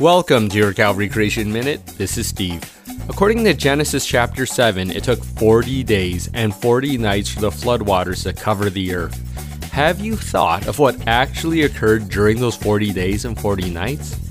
Welcome to your Calvary Creation Minute. This is Steve. According to Genesis chapter 7, it took 40 days and 40 nights for the floodwaters to cover the earth. Have you thought of what actually occurred during those 40 days and 40 nights?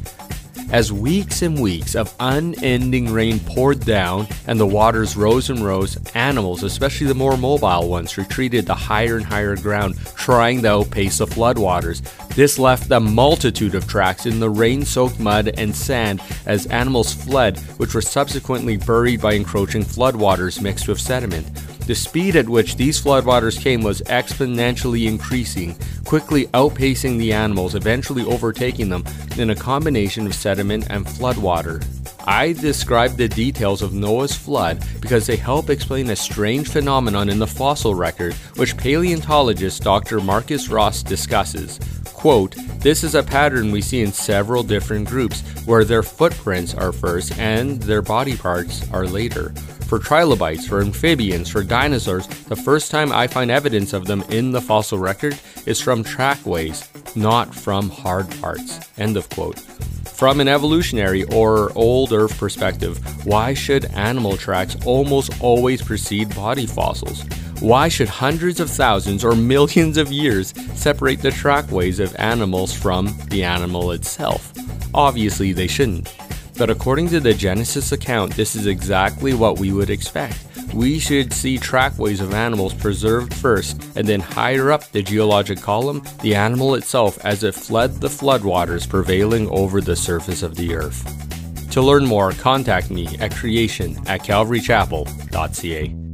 As weeks and weeks of unending rain poured down and the waters rose and rose, animals, especially the more mobile ones, retreated to higher and higher ground, trying to outpace the floodwaters. This left a multitude of tracks in the rain soaked mud and sand as animals fled, which were subsequently buried by encroaching floodwaters mixed with sediment. The speed at which these floodwaters came was exponentially increasing, quickly outpacing the animals, eventually overtaking them in a combination of sediment and floodwater. I describe the details of Noah's flood because they help explain a strange phenomenon in the fossil record, which paleontologist Dr. Marcus Ross discusses. Quote, this is a pattern we see in several different groups where their footprints are first and their body parts are later. For trilobites, for amphibians, for dinosaurs, the first time I find evidence of them in the fossil record is from trackways, not from hard parts. End of quote. From an evolutionary or old Earth perspective, why should animal tracks almost always precede body fossils? Why should hundreds of thousands or millions of years separate the trackways of animals from the animal itself? Obviously, they shouldn't. But according to the Genesis account, this is exactly what we would expect. We should see trackways of animals preserved first, and then higher up the geologic column, the animal itself as it fled the floodwaters prevailing over the surface of the earth. To learn more, contact me at creation at calvarychapel.ca.